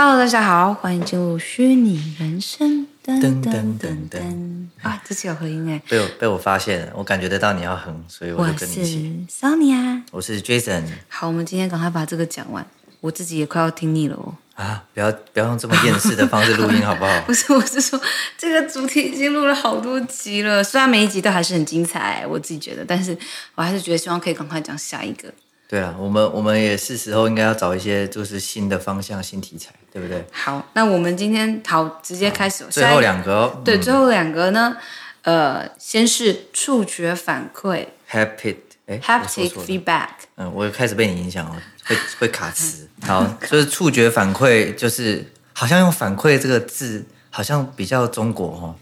Hello，大家好，欢迎进入虚拟人生。噔噔噔噔噔啊，这次有合音哎，被我被我发现了，我感觉得到你要哼，所以我就跟你一起。我是 Sonia，我是 Jason。好，我们今天赶快把这个讲完，我自己也快要听腻了哦。啊，不要不要用这么厌世的方式录音 好不好？不是，我是说这个主题已经录了好多集了，虽然每一集都还是很精彩，我自己觉得，但是我还是觉得希望可以赶快讲下一个。对啊，我们我们也是时候应该要找一些就是新的方向、新题材，对不对？好，那我们今天好直接开始。最后两个哦，对，最后两个呢，呃，先是触觉反馈，haptic，哎，haptic feedback。嗯，我开始被你影响了，会会卡词。好，就是触觉反馈，就是好像用反馈这个字，好像比较中国哦，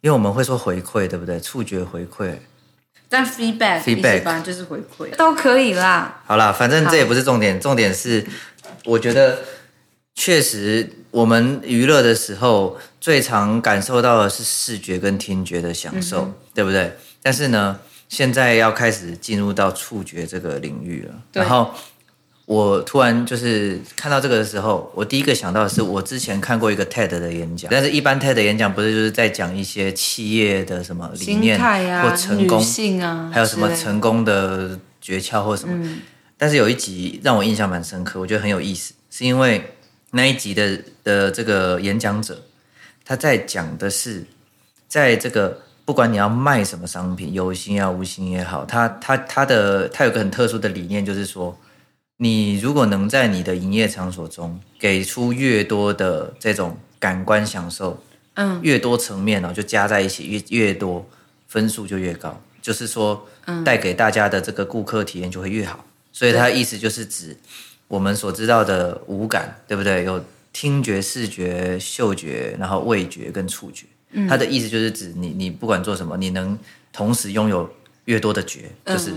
因为我们会说回馈，对不对？触觉回馈。但 feedback，feedback 就是回馈，都可以啦。好啦，反正这也不是重点，重点是，我觉得确实我们娱乐的时候最常感受到的是视觉跟听觉的享受，嗯、对不对？但是呢，现在要开始进入到触觉这个领域了，然后。我突然就是看到这个的时候，我第一个想到的是，我之前看过一个 TED 的演讲，但是一般 TED 的演讲不是就是在讲一些企业的什么理念或成功还有什么成功的诀窍或什么。嗯、但是有一集让我印象蛮深刻，我觉得很有意思，是因为那一集的的这个演讲者他在讲的是，在这个不管你要卖什么商品，有心也好，无心也好，他他他的他有个很特殊的理念，就是说。你如果能在你的营业场所中给出越多的这种感官享受，嗯，越多层面哦，就加在一起越越多，分数就越高。就是说，带给大家的这个顾客体验就会越好。所以它的意思就是指我们所知道的五感，对不对？有听觉、视觉、嗅觉，然后味觉跟触觉。它的意思就是指你你不管做什么，你能同时拥有越多的觉，就是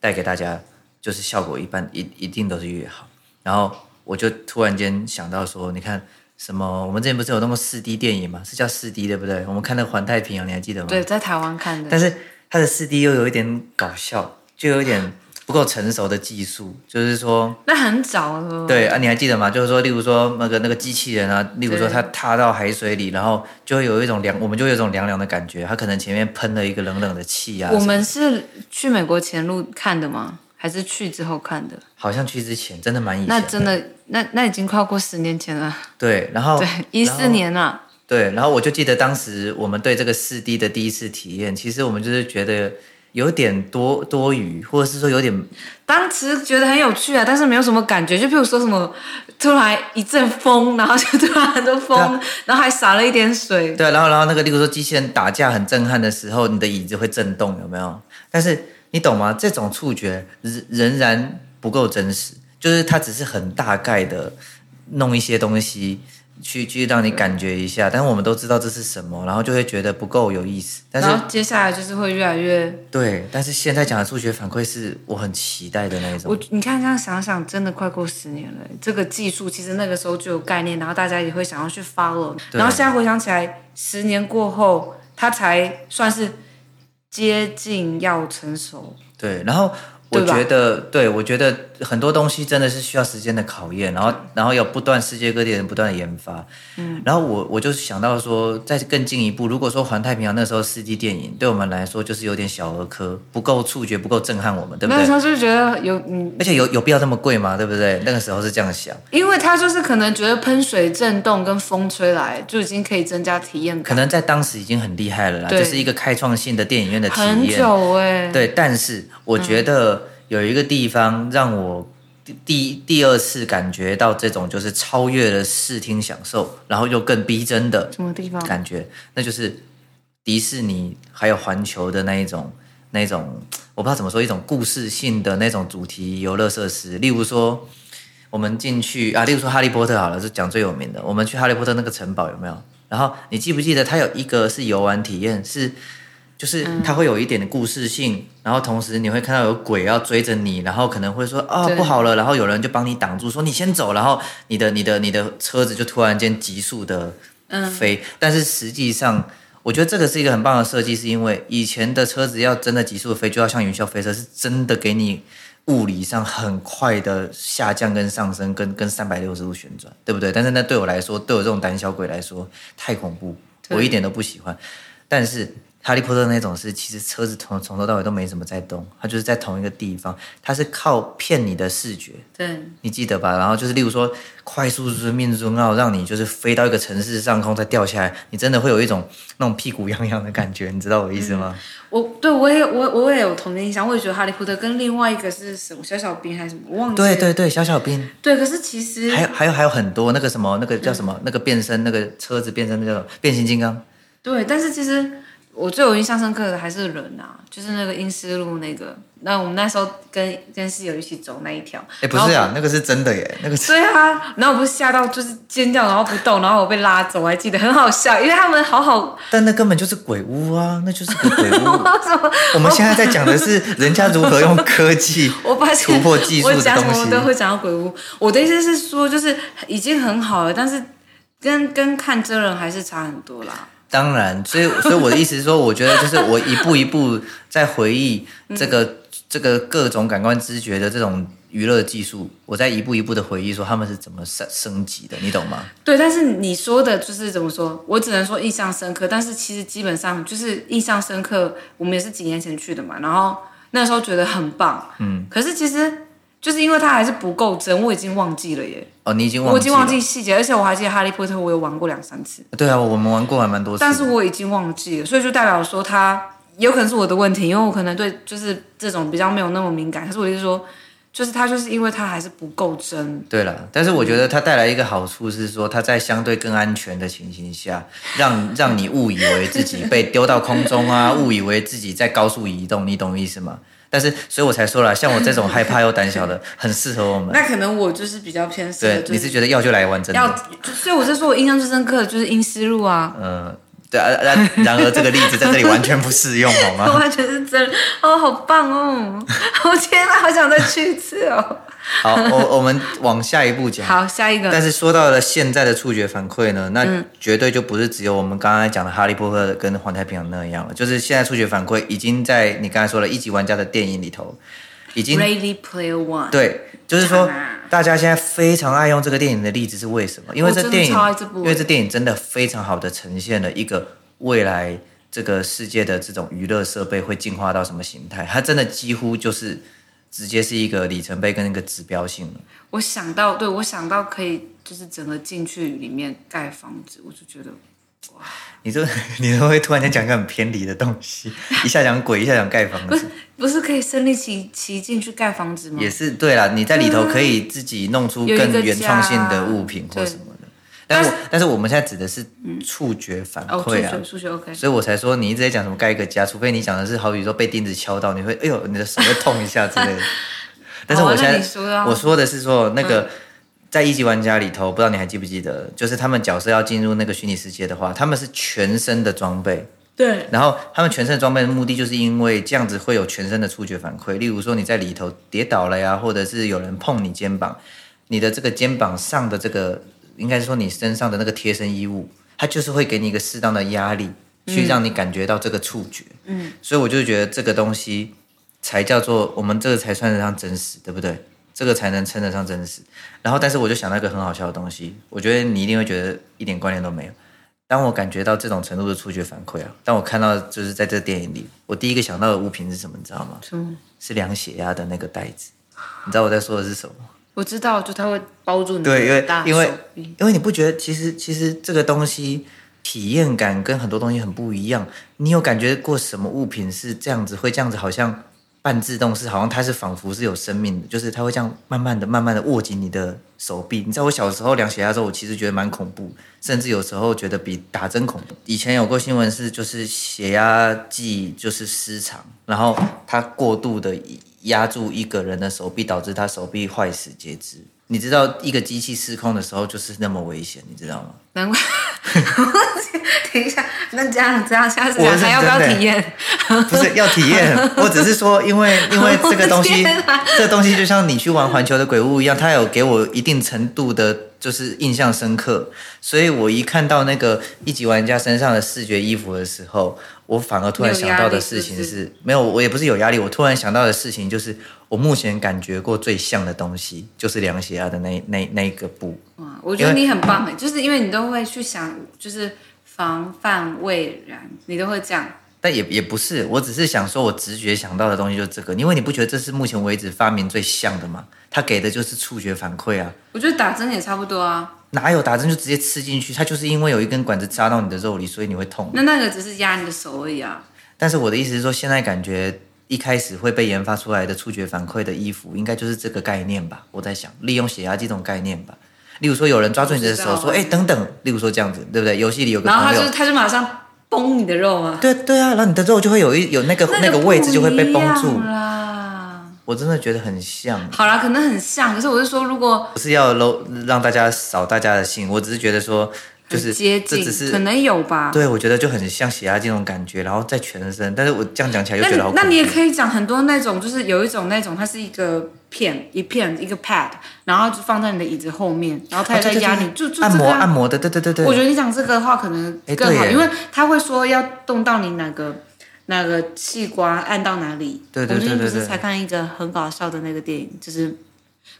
带给大家。就是效果一般，一一定都是越好。然后我就突然间想到说，你看什么？我们之前不是有那么四 D 电影吗？是叫四 D 对不对？我们看那个环太平洋，你还记得吗？对，在台湾看的。但是它的四 D 又有一点搞笑，就有一点 不够成熟的技术，就是说那很早了。对啊，你还记得吗？就是说，例如说那个那个机器人啊，例如说它踏到海水里，然后就会有一种凉，我们就有一种凉凉的感觉。它可能前面喷了一个冷冷的气啊。我们是去美国前路看的吗？还是去之后看的，好像去之前真的蛮以前的。那真的，那那已经快过十年前了。对，然后对一四年了。对，然后我就记得当时我们对这个四 D 的第一次体验，其实我们就是觉得有点多多余，或者是说有点，当时觉得很有趣啊，但是没有什么感觉。就譬如说什么，突然一阵风，然后就突然很多风，啊、然后还洒了一点水。对，然后然后那个，例如说机器人打架很震撼的时候，你的椅子会震动，有没有？但是。你懂吗？这种触觉仍仍然不够真实，就是它只是很大概的弄一些东西去去让你感觉一下，但是我们都知道这是什么，然后就会觉得不够有意思。但是接下来就是会越来越对，但是现在讲的触觉反馈是我很期待的那一种。我你看这样想想，真的快过十年了，这个技术其实那个时候就有概念，然后大家也会想要去 follow，然后现在回想起来，十年过后，它才算是。接近要成熟，对，然后。我觉得，对，我觉得很多东西真的是需要时间的考验，然后，然后有不断世界各地人不断的研发，嗯，然后我我就想到说，再更进一步，如果说环太平洋那时候四 D 电影对我们来说就是有点小儿科，不够触觉，不够震撼我们，对不对？那时候就觉得有，嗯，而且有有必要这么贵吗？对不对？那个时候是这样想，因为他就是可能觉得喷水震动跟风吹来就已经可以增加体验感，可能在当时已经很厉害了啦，对就是一个开创性的电影院的体验，很久哎、欸，对，但是我觉得。嗯有一个地方让我第第二次感觉到这种就是超越了视听享受，然后又更逼真的什么地方感觉？那就是迪士尼还有环球的那一种那一种，我不知道怎么说，一种故事性的那种主题游乐设施。例如说，我们进去啊，例如说哈利波特好了，是讲最有名的。我们去哈利波特那个城堡有没有？然后你记不记得它有一个是游玩体验是？就是它会有一点的故事性，嗯、然后同时你会看到有鬼要追着你，然后可能会说啊、哦、不好了，然后有人就帮你挡住，说你先走，然后你的你的你的车子就突然间急速的飞。嗯、但是实际上，我觉得这个是一个很棒的设计，是因为以前的车子要真的急速的飞，就要像云霄飞车，是真的给你物理上很快的下降跟上升，跟跟三百六十度旋转，对不对？但是那对我来说，对我这种胆小鬼来说太恐怖，我一点都不喜欢。但是。哈利波特那种是，其实车子从从头到尾都没怎么在动，它就是在同一个地方，它是靠骗你的视觉，对，你记得吧？然后就是例如说快速遵命中奥，让你就是飞到一个城市上空再掉下来，你真的会有一种那种屁股痒痒的感觉，你知道我的意思吗？嗯、我对我也我我也有同样印象，我也觉得哈利波特跟另外一个是什么小小兵还是什么，我忘记。对对对，小小兵。对，可是其实还有还有还有很多那个什么那个叫什么、嗯、那个变身那个车子变身那个变形金刚。对，但是其实。我最有印象深刻的还是人啊，就是那个阴尸路那个。那我们那时候跟跟室友一起走那一条。哎，不是啊，那个是真的耶，那个。对啊，然后我不是吓到就是尖叫，然后不动，然后我被拉走，我还记得很好笑，因为他们好好。但那根本就是鬼屋啊，那就是个鬼屋。我们现在在讲的是人家如何用科技 我发现突破技术的东西。我讲什么都会讲到鬼屋。我的意思是说，就是已经很好了，但是跟跟看真人还是差很多啦。当然，所以所以我的意思是说，我觉得就是我一步一步在回忆这个、嗯、这个各种感官知觉的这种娱乐技术，我在一步一步的回忆说他们是怎么升升级的，你懂吗？对，但是你说的就是怎么说，我只能说印象深刻，但是其实基本上就是印象深刻，我们也是几年前去的嘛，然后那时候觉得很棒，嗯，可是其实。就是因为它还是不够真，我已经忘记了耶。哦，你已经忘记了。我已经忘记细节，而且我还记得《哈利波特》，我有玩过两三次。对啊，我们玩过还蛮多次。但是我已经忘记了，所以就代表说它有可能是我的问题，因为我可能对就是这种比较没有那么敏感。可是我就是说，就是它就是因为它还是不够真。对了，但是我觉得它带来一个好处是说，它在相对更安全的情形下，让让你误以为自己被丢到空中啊，误以为自己在高速移动，你懂意思吗？但是，所以我才说了，像我这种害怕又胆小的，很适合我们。那可能我就是比较偏适合。对，你是觉得要就来玩真的。要，所以我是说我印象最深刻的就是阴思路啊。嗯，对啊，然然而这个例子在这里完全不适用，好吗？完全是真哦，好棒哦！我天哪，好想再去一次哦。好，我我们往下一步讲。好，下一个。但是说到了现在的触觉反馈呢，那绝对就不是只有我们刚刚讲的《哈利波特》跟《环太平洋》那样了。就是现在触觉反馈已经在你刚才说了一级玩家的电影里头，已经。Ready Player One。对，就是说大家现在非常爱用这个电影的例子是为什么？因为这电影，因为这电影真的非常好的呈现了一个未来这个世界的这种娱乐设备会进化到什么形态。它真的几乎就是。直接是一个里程碑跟一个指标性了。我想到，对，我想到可以就是整个进去里面盖房子，我就觉得哇！你这 你都会突然间讲一个很偏离的东西，一下讲鬼，一下讲盖房子，不是不是可以身临其其境去盖房子吗？也是对啦，你在里头可以自己弄出更原创性的物品或什么。但是，但是我们现在指的是触觉反馈啊，触觉 OK，所以我才说你一直在讲什么盖一个家，除非你讲的是好比说被钉子敲到，你会哎呦，你的手会痛一下之类的。但是我现在我说的是说那个在一级玩家里头，不知道你还记不记得，就是他们角色要进入那个虚拟世界的话，他们是全身的装备，对，然后他们全身的装备的目的就是因为这样子会有全身的触觉反馈，例如说你在里头跌倒了呀，或者是有人碰你肩膀，你的这个肩膀上的这个。应该是说你身上的那个贴身衣物，它就是会给你一个适当的压力，去让你感觉到这个触觉。嗯，所以我就觉得这个东西才叫做我们这个才算得上真实，对不对？这个才能称得上真实。然后，但是我就想到一个很好笑的东西，我觉得你一定会觉得一点关联都没有。当我感觉到这种程度的触觉反馈啊，当我看到就是在这电影里，我第一个想到的物品是什么？你知道吗？嗯，是量血压的那个袋子。你知道我在说的是什么？我知道，就它会包住你对，因为因为因为你不觉得其实其实这个东西体验感跟很多东西很不一样。你有感觉过什么物品是这样子，会这样子，好像半自动式，好像它是仿佛是有生命的，就是它会这样慢慢的、慢慢的握紧你的手臂。你知道我小时候量血压的时候，我其实觉得蛮恐怖，甚至有时候觉得比打针恐怖。以前有过新闻是，就是血压计就是失常，然后它过度的。压住一个人的手臂，导致他手臂坏死截肢。你知道一个机器失控的时候就是那么危险，你知道吗？难怪。等一下，那这样这样下次还要不要体验？不是要体验，我只是说，因为因为这个东西，这个东西就像你去玩环球的鬼屋一样，它有给我一定程度的就是印象深刻，所以我一看到那个一级玩家身上的视觉衣服的时候，我反而突然想到的事情是，没有，我也不是有压力，我突然想到的事情就是，我目前感觉过最像的东西就是量血压的那那那一个布。哇，我觉得你很棒，就是因为你都会去想，就是防范未然，你都会这样。但也也不是，我只是想说，我直觉想到的东西就是这个，因为你不觉得这是目前为止发明最像的吗？它给的就是触觉反馈啊。我觉得打针也差不多啊。哪有打针就直接刺进去？它就是因为有一根管子扎到你的肉里，所以你会痛。那那个只是压你的手而已啊。但是我的意思是说，现在感觉一开始会被研发出来的触觉反馈的衣服，应该就是这个概念吧？我在想，利用血压计这种概念吧。例如说，有人抓住你的手说：“哎，等等。”例如说这样子，对不对？游戏里有个朋友，然后他就他就马上。崩你的肉啊？对对啊，然后你的肉就会有一有那个那个，那个位置就会被绷住啦。我真的觉得很像。好啦，可能很像，可是我是说，如果不是要搂让大家扫大家的兴，我只是觉得说。就是接近，这只是可能有吧。对，我觉得就很像血压这种感觉，然后在全身。但是我这样讲起来又觉得好。那你也可以讲很多那种，就是有一种那种，它是一个片，一片一个 pad，然后就放在你的椅子后面，然后它也在压你，就就按摩按摩的，对对对对。我觉得你讲这个的话可能更好，因为他会说要动到你哪个哪个器官，按到哪里。对对对对对。我们不是才看一个很搞笑的那个电影，就是。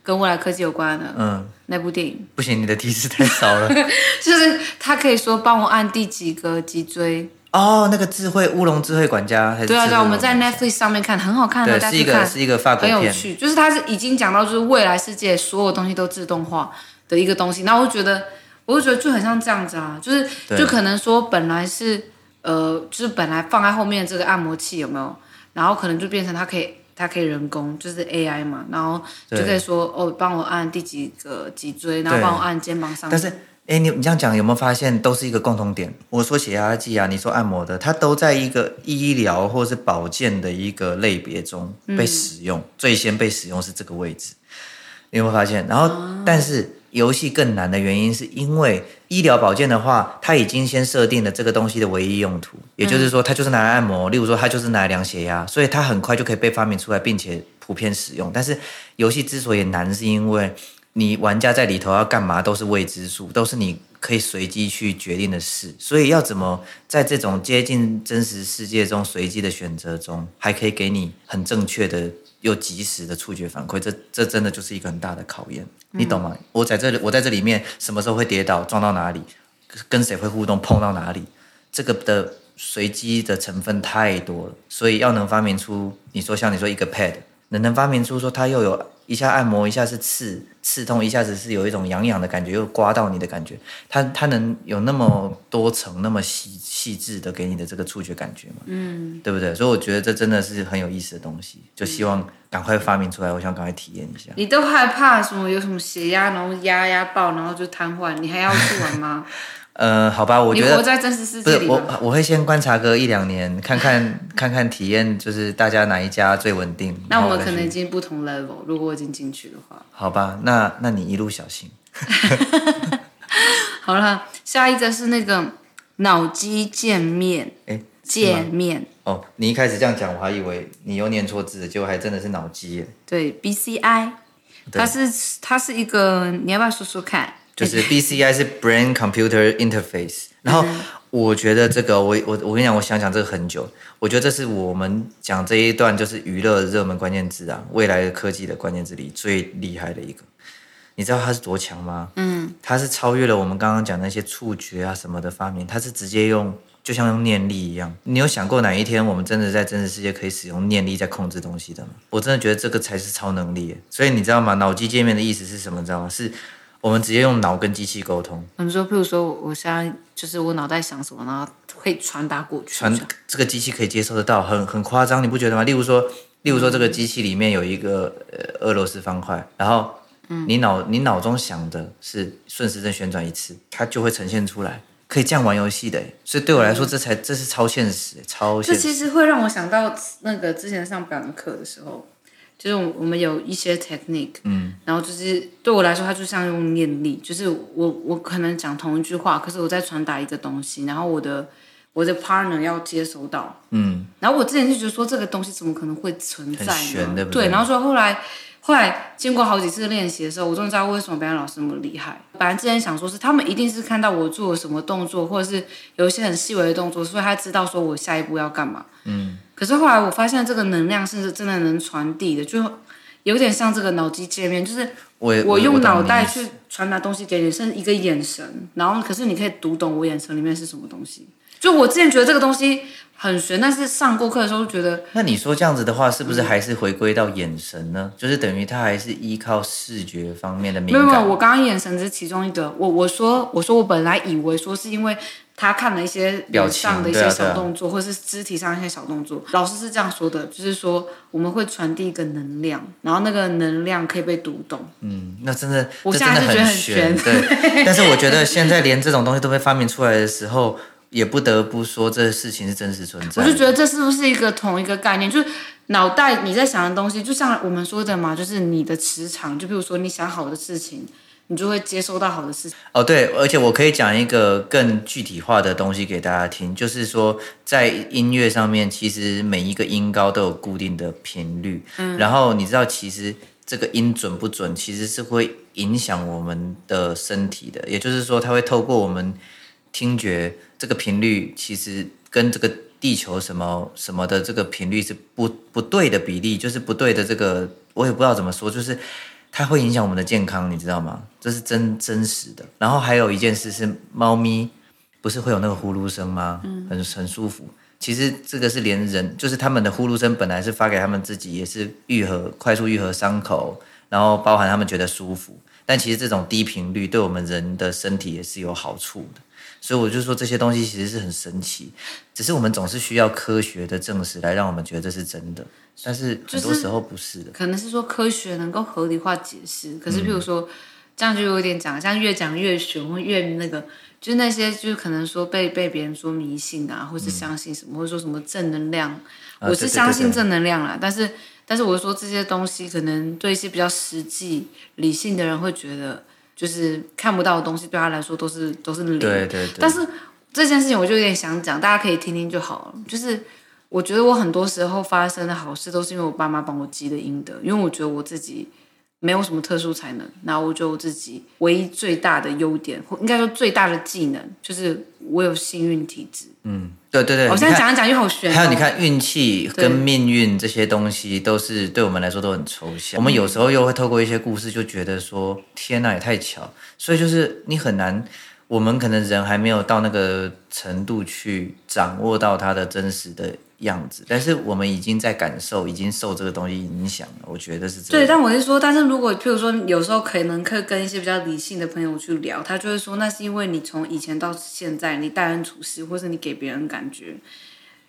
跟未来科技有关的，嗯，那部电影不行，你的提示太少了。就是他可以说帮我按第几个脊椎哦，那个智慧乌龙智慧管家还是？对啊对啊，我们在 Netflix 上面看，很好看的，对，是一个是一个法国片，很有趣。就是他是已经讲到，就是未来世界所有东西都自动化的一个东西。那我就觉得，我就觉得就很像这样子啊，就是就可能说本来是呃，就是本来放在后面这个按摩器有没有？然后可能就变成它可以。它可以人工，就是 AI 嘛，然后就可以说哦，帮我按第几个脊椎，然后帮我按肩膀上。但是，哎，你你这样讲有没有发现，都是一个共同点？我说血压计啊，你说按摩的，它都在一个医疗或是保健的一个类别中被使用，嗯、最先被使用是这个位置。你有没有发现？然后，啊、但是。游戏更难的原因是因为医疗保健的话，它已经先设定了这个东西的唯一用途，也就是说，它就是拿来按摩。例如说，它就是拿来量血压，所以它很快就可以被发明出来，并且普遍使用。但是游戏之所以难，是因为你玩家在里头要干嘛都是未知数，都是你可以随机去决定的事。所以要怎么在这种接近真实世界中随机的选择中，还可以给你很正确的。又及时的触觉反馈，这这真的就是一个很大的考验，你懂吗？嗯、我在这里，我在这里面，什么时候会跌倒，撞到哪里，跟谁会互动，碰到哪里，这个的随机的成分太多了，所以要能发明出，你说像你说一个 pad，能能发明出说它又有。一下按摩，一下是刺刺痛，一下子是有一种痒痒的感觉，又刮到你的感觉。它它能有那么多层、那么细细致的给你的这个触觉感觉吗？嗯，对不对？所以我觉得这真的是很有意思的东西，就希望赶快发明出来。我想赶快体验一下。你都害怕什么？有什么血压，然后压压爆，然后就瘫痪，你还要去玩吗？呃，好吧，我觉得你活在真实世界里，我我会先观察个一两年，看看看看体验，就是大家哪一家最稳定。那我们可能已经不同 level，如果我已经进去的话。好吧，那那你一路小心。好了，下一个是那个脑机见面，哎，界面。哦，你一开始这样讲，我还以为你又念错字，结果还真的是脑机耶。对，BCI，它是它是一个，你要不要说说看？就是 BCI 是 Brain Computer Interface，然后我觉得这个我我我跟你讲，我想想这个很久，我觉得这是我们讲这一段就是娱乐热门关键字啊，未来的科技的关键字里最厉害的一个。你知道它是多强吗？嗯，它是超越了我们刚刚讲那些触觉啊什么的发明，它是直接用就像用念力一样。你有想过哪一天我们真的在真实世界可以使用念力在控制东西的吗？我真的觉得这个才是超能力。所以你知道吗？脑机界面的意思是什么？知道吗？是。我们直接用脑跟机器沟通。你说，譬如说，我现在就是我脑袋想什么，然后会传达过去。传这个机器可以接收得到，很很夸张，你不觉得吗？例如说，例如说，这个机器里面有一个呃俄罗斯方块，然后你脑你脑中想的是顺时针旋转一次，它就会呈现出来，可以这样玩游戏的。所以对我来说，这才这是超现实，超现实。这其实会让我想到那个之前上表演课的时候。就是我们有一些 technique，嗯，然后就是对我来说，它就像用念力，就是我我可能讲同一句话，可是我在传达一个东西，然后我的我的 partner 要接收到，嗯，然后我之前就觉得说这个东西怎么可能会存在呢？对对？对，然后说后来后来经过好几次练习的时候，我终于知道为什么表演老师那么厉害。本来之前想说是他们一定是看到我做了什么动作，或者是有一些很细微的动作，所以他知道说我下一步要干嘛。嗯。可是后来我发现这个能量是真的能传递的，就有点像这个脑机界面，就是我我用脑袋去传达东西给你，甚至一个眼神，然后可是你可以读懂我眼神里面是什么东西。就我之前觉得这个东西很玄，但是上过课的时候觉得，那你说这样子的话，是不是还是回归到眼神呢？嗯、就是等于他还是依靠视觉方面的敏感。没有没有，我刚刚眼神只是其中一个。我我说我说我本来以为说是因为他看了一些表情上的一些小动作，或是肢体上一些小动作。老师是这样说的，就是说我们会传递一个能量，然后那个能量可以被读懂。嗯，那真的，我现在是觉得很玄。对，但是我觉得现在连这种东西都被发明出来的时候。也不得不说，这事情是真实存在。我就觉得这是不是一个同一个概念？就是脑袋你在想的东西，就像我们说的嘛，就是你的磁场。就比如说你想好的事情，你就会接收到好的事情。哦，对，而且我可以讲一个更具体化的东西给大家听，就是说在音乐上面，其实每一个音高都有固定的频率。嗯。然后你知道，其实这个音准不准，其实是会影响我们的身体的。也就是说，它会透过我们听觉。这个频率其实跟这个地球什么什么的这个频率是不不对的比例，就是不对的这个，我也不知道怎么说，就是它会影响我们的健康，你知道吗？这是真真实的。然后还有一件事是，猫咪不是会有那个呼噜声吗？嗯，很很舒服。其实这个是连人，就是他们的呼噜声本来是发给他们自己，也是愈合、快速愈合伤口，然后包含他们觉得舒服。但其实这种低频率对我们人的身体也是有好处的。所以我就说这些东西其实是很神奇，只是我们总是需要科学的证实来让我们觉得这是真的，但是很多时候不是的。是可能是说科学能够合理化解释，可是譬如说、嗯、这样就有点讲，像越讲越玄或越那个，就是那些就是可能说被被别人说迷信啊，或是相信什么，嗯、或者说什么正能量，我是相信正能量啦，但是但是我说这些东西可能对一些比较实际理性的人会觉得。就是看不到的东西，对他来说都是都是零。对对对。但是这件事情，我就有点想讲，大家可以听听就好了。就是我觉得我很多时候发生的好事，都是因为我爸妈帮我积的阴德。因为我觉得我自己没有什么特殊才能，然后我就自己唯一最大的优点，或应该说最大的技能，就是我有幸运体质。嗯。对对对，我现在讲一讲又好玄。还有你看运气跟命运这些东西，都是对我们来说都很抽象。我们有时候又会透过一些故事，就觉得说天哪，也太巧。所以就是你很难，我们可能人还没有到那个程度去掌握到它的真实的样子，但是我们已经在感受，已经受这个东西影响了。我觉得是这样。对，但我是说，但是如果譬如说，有时候可能可以跟一些比较理性的朋友去聊，他就会说，那是因为你从以前到现在，你待人处事，或是你给别人感觉，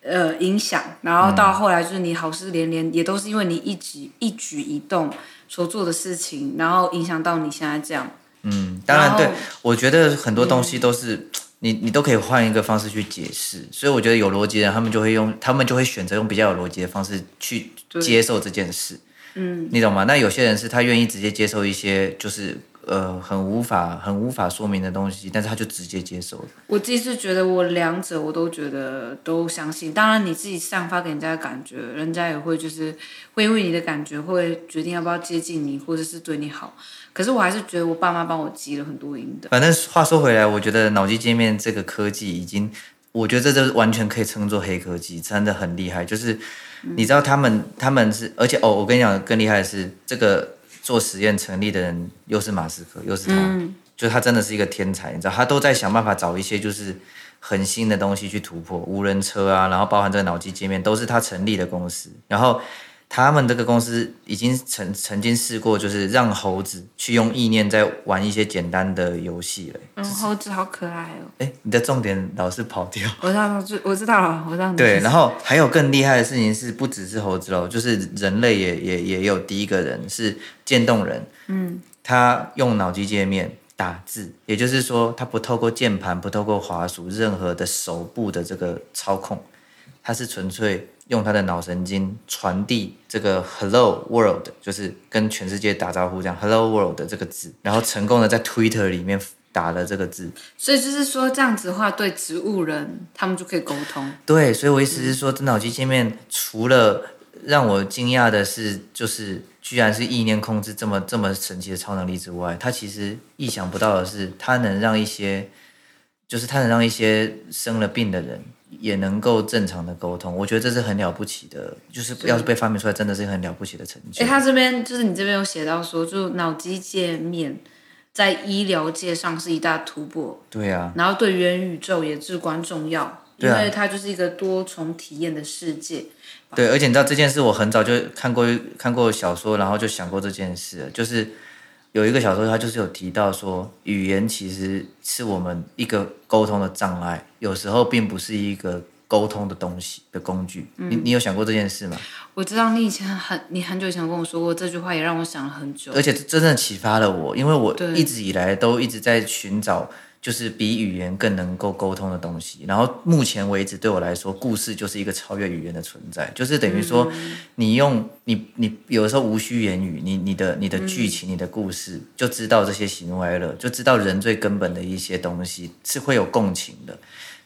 呃，影响，然后到后来就是你好事连连，也都是因为你一举一举一动所做的事情，然后影响到你现在这样。嗯，当然，对，我觉得很多东西都是。嗯你你都可以换一个方式去解释，所以我觉得有逻辑的人，他们就会用，他们就会选择用比较有逻辑的方式去接受这件事。嗯，你懂吗？那有些人是他愿意直接接受一些就是呃很无法很无法说明的东西，但是他就直接接受了。我自己是觉得我两者我都觉得都相信，当然你自己散发给人家的感觉，人家也会就是会因为你的感觉会决定要不要接近你，或者是对你好。可是我还是觉得我爸妈帮我积了很多阴德。反正话说回来，我觉得脑机界面这个科技已经，我觉得这就完全可以称作黑科技，真的很厉害。就是你知道他们他们是，而且哦，我跟你讲更厉害的是，这个做实验成立的人又是马斯克，又是他，嗯、就他真的是一个天才。你知道他都在想办法找一些就是很新的东西去突破，无人车啊，然后包含这个脑机界面都是他成立的公司，然后。他们这个公司已经曾曾经试过，就是让猴子去用意念在玩一些简单的游戏了。嗯，猴子好可爱哦。哎，你的重点老是跑掉。我知道，我知道了，我知道。对，然后还有更厉害的事情是，不只是猴子喽，就是人类也也也有第一个人是渐冻人。嗯，他用脑机界面打字，也就是说，他不透过键盘，不透过滑鼠，任何的手部的这个操控，他是纯粹。用他的脑神经传递这个 “Hello World”，就是跟全世界打招呼这样 “Hello World” 的这个字，然后成功的在 Twitter 里面打了这个字。所以就是说这样子的话，对植物人他们就可以沟通。对，所以我意思是说，这脑机界面除了让我惊讶的是，就是居然是意念控制这么这么神奇的超能力之外，他其实意想不到的是，他能让一些，就是他能让一些生了病的人也能够正常的沟通。我觉得这是很了不起的，就是要是被发明出来，真的是很了不起的成就。哎，他这边就是你这边有写到说，就脑机界面在医疗界上是一大突破。对啊，然后对元宇宙也至关重要，因为它就是一个多重体验的世界。对，而且你知道这件事，我很早就看过看过小说，然后就想过这件事，就是有一个小说，它就是有提到说，语言其实是我们一个沟通的障碍，有时候并不是一个沟通的东西的工具。嗯、你你有想过这件事吗？我知道你以前很，你很久以前跟我说过这句话，也让我想了很久，而且真正启发了我，因为我一直以来都一直在寻找。就是比语言更能够沟通的东西，然后目前为止对我来说，故事就是一个超越语言的存在，就是等于说，你用你你有的时候无需言语，你你的你的剧情、你的故事，就知道这些喜怒哀乐，就知道人最根本的一些东西是会有共情的，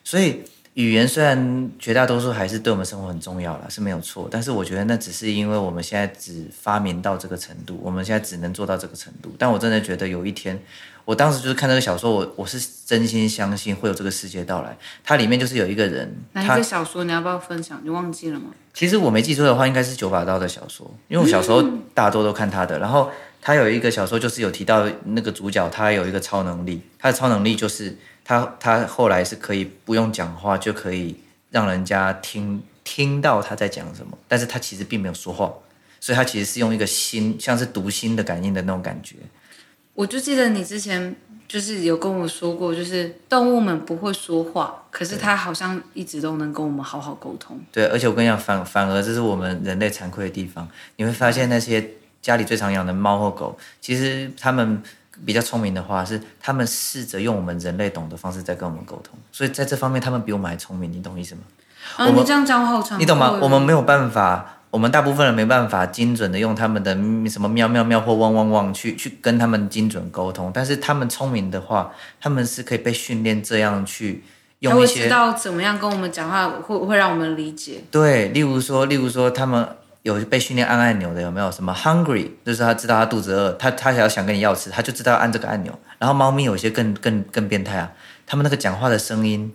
所以。语言虽然绝大多数还是对我们生活很重要啦，是没有错。但是我觉得那只是因为我们现在只发明到这个程度，我们现在只能做到这个程度。但我真的觉得有一天，我当时就是看这个小说，我我是真心相信会有这个世界到来。它里面就是有一个人，哪一个小说？你要不要分享？你忘记了吗？其实我没记错的话，应该是九把刀的小说，因为我小时候大多都看他的。然后他有一个小说，就是有提到那个主角，他有一个超能力，他的超能力就是。他他后来是可以不用讲话就可以让人家听听到他在讲什么，但是他其实并没有说话，所以他其实是用一个心，像是读心的感应的那种感觉。我就记得你之前就是有跟我说过，就是动物们不会说话，可是它好像一直都能跟我们好好沟通。对，而且我跟你讲，反反而这是我们人类惭愧的地方。你会发现那些家里最常养的猫或狗，其实它们。比较聪明的话是，他们试着用我们人类懂的方式在跟我们沟通，所以在这方面他们比我们还聪明，你懂意思吗？啊，你这样讲我好长，你懂吗？我们没有办法，我们大部分人没办法精准的用他们的什么喵喵喵或汪汪汪去去跟他们精准沟通，但是他们聪明的话，他们是可以被训练这样去用一些，他会知道怎么样跟我们讲话会会让我们理解。对，例如说，例如说他们。有被训练按按钮的有没有？什么 hungry，就是他知道他肚子饿，他他想要想跟你要吃，他就知道按这个按钮。然后猫咪有些更更更变态啊，他们那个讲话的声音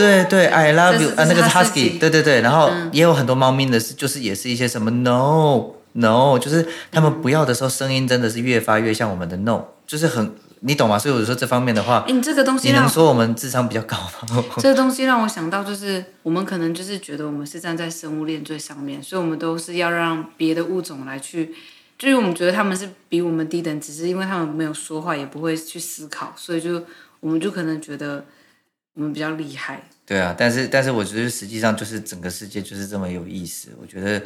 对对，I love you 啊，那个是 husky，对对对。然后也有很多猫咪的是，就是也是一些什么 no no，就是他们不要的时候，声音真的是越发越像我们的 no，就是很。你懂吗？所以我说这方面的话，哎你这个东西，你能说我们智商比较高吗？这个东西让我想到，就是我们可能就是觉得我们是站在生物链最上面，所以我们都是要让别的物种来去，就是我们觉得他们是比我们低等，只是因为他们没有说话，也不会去思考，所以就我们就可能觉得我们比较厉害。对啊，但是但是我觉得实际上就是整个世界就是这么有意思，我觉得。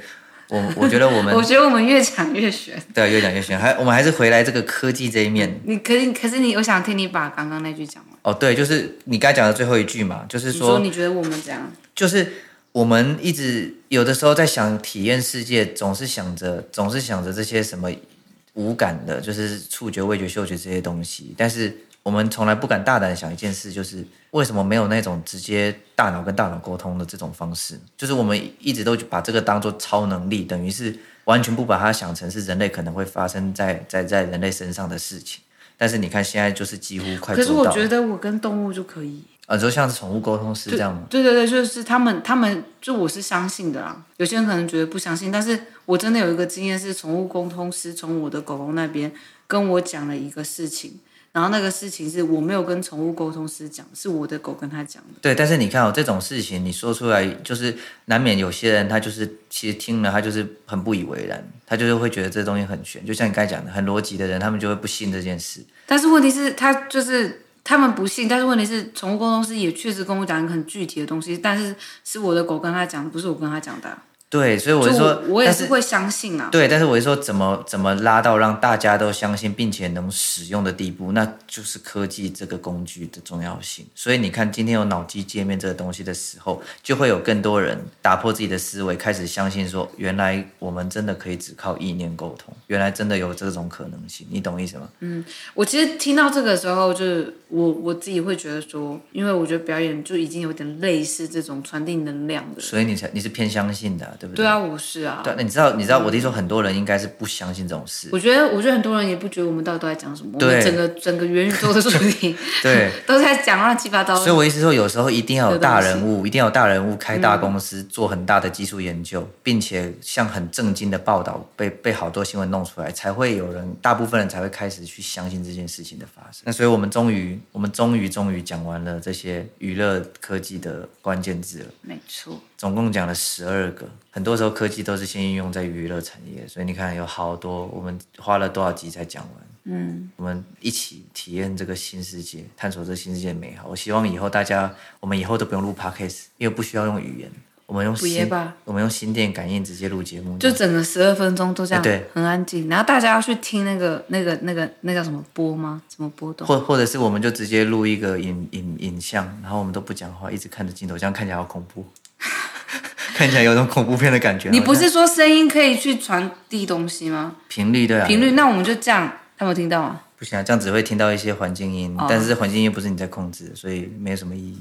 我我觉得我们，我觉得我们越讲越玄。对，越讲越玄。还我们还是回来这个科技这一面。你可是可是你，我想听你把刚刚那句讲完。哦，对，就是你刚才讲的最后一句嘛，就是说，你说你觉得我们怎样？就是我们一直有的时候在想体验世界，总是想着总是想着这些什么无感的，就是触觉、味觉、嗅觉这些东西，但是。我们从来不敢大胆想一件事，就是为什么没有那种直接大脑跟大脑沟通的这种方式？就是我们一直都把这个当做超能力，等于是完全不把它想成是人类可能会发生在在在人类身上的事情。但是你看现在就是几乎快。可是我觉得我跟动物就可以啊，就像是宠物沟通师这样吗？对对对，就是他们他们就我是相信的啦。有些人可能觉得不相信，但是我真的有一个经验是，宠物沟通师从我的狗狗那边跟我讲了一个事情。然后那个事情是我没有跟宠物沟通师讲，是我的狗跟他讲的。对，但是你看哦，这种事情你说出来，就是难免有些人他就是其实听了他就是很不以为然，他就是会觉得这东西很玄，就像你刚才讲的，很逻辑的人他们就会不信这件事。但是问题是，他就是他们不信，但是问题是，宠物沟通师也确实跟我讲一个很具体的东西，但是是我的狗跟他讲的，不是我跟他讲的。对，所以我就说我，也是会相信啊。对，但是我就说，怎么怎么拉到让大家都相信并且能使用的地步，那就是科技这个工具的重要性。所以你看，今天有脑机界面这个东西的时候，就会有更多人打破自己的思维，开始相信说，原来我们真的可以只靠意念沟通，原来真的有这种可能性。你懂意思吗？嗯，我其实听到这个时候，就是我我自己会觉得说，因为我觉得表演就已经有点类似这种传递能量的，所以你才你是偏相信的啊。对不对？对啊，我是啊。对，那你知道，你知道，我弟说很多人应该是不相信这种事。我觉得，我觉得很多人也不觉得我们到底都在讲什么。对，我们整个整个元宇宙的主题，对，都在讲乱七八糟。所以我意思说，有时候一定要有大人物，一定要有大人物开大公司，嗯、做很大的技术研究，并且像很正经的报道被被好多新闻弄出来，才会有人，大部分人才会开始去相信这件事情的发生。那所以我们终于，我们终于终于讲完了这些娱乐科技的关键字了。没错。总共讲了十二个，很多时候科技都是先应用在娱乐产业，所以你看有好多，我们花了多少集才讲完？嗯，我们一起体验这个新世界，探索这新世界的美好。我希望以后大家，我们以后都不用录 podcast，因为不需要用语言，我们用心，我们用心电感应直接录节目，就整个十二分钟都这样，对，很安静。然后大家要去听那个、那个、那个、那叫什么波吗？什么波动？或或者是我们就直接录一个影影影像，然后我们都不讲话，一直看着镜头，这样看起来好恐怖。看起来有种恐怖片的感觉。你不是说声音可以去传递东西吗？频率对啊。频率，那我们就这样，他们听到吗？不行啊，这样只会听到一些环境音，哦、但是环境音不是你在控制，所以没有什么意义。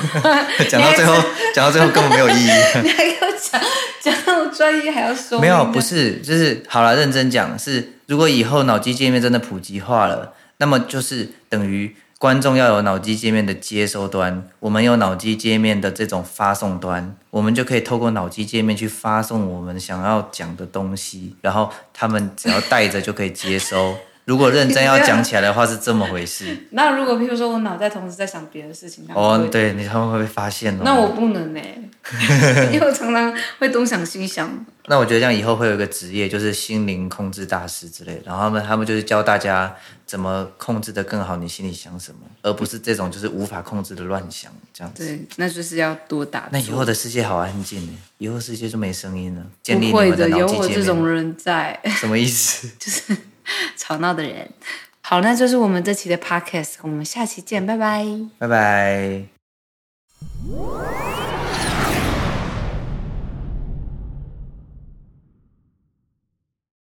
讲到最后，讲到最后根本没有意义。你还给我讲讲那么专业，还要说？没有，不是，就是好了，认真讲是，如果以后脑机界面真的普及化了，那么就是等于。观众要有脑机界面的接收端，我们有脑机界面的这种发送端，我们就可以透过脑机界面去发送我们想要讲的东西，然后他们只要带着就可以接收。如果认真要讲起来的话，是这么回事。那如果譬如说我脑袋同时在想别的事情，哦，对，你他们会被发现哦。那我不能呢，因为我常常会东想西想。那我觉得这样以后会有一个职业，就是心灵控制大师之类的，然后他们他们就是教大家怎么控制的更好，你心里想什么，而不是这种就是无法控制的乱想这样子。对，那就是要多打。那以后的世界好安静呢，以后世界就没声音了。不会的，有我这种人在。什么意思？就是。吵闹的人，好，那就是我们这期的 podcast，我们下期见，拜拜，拜拜。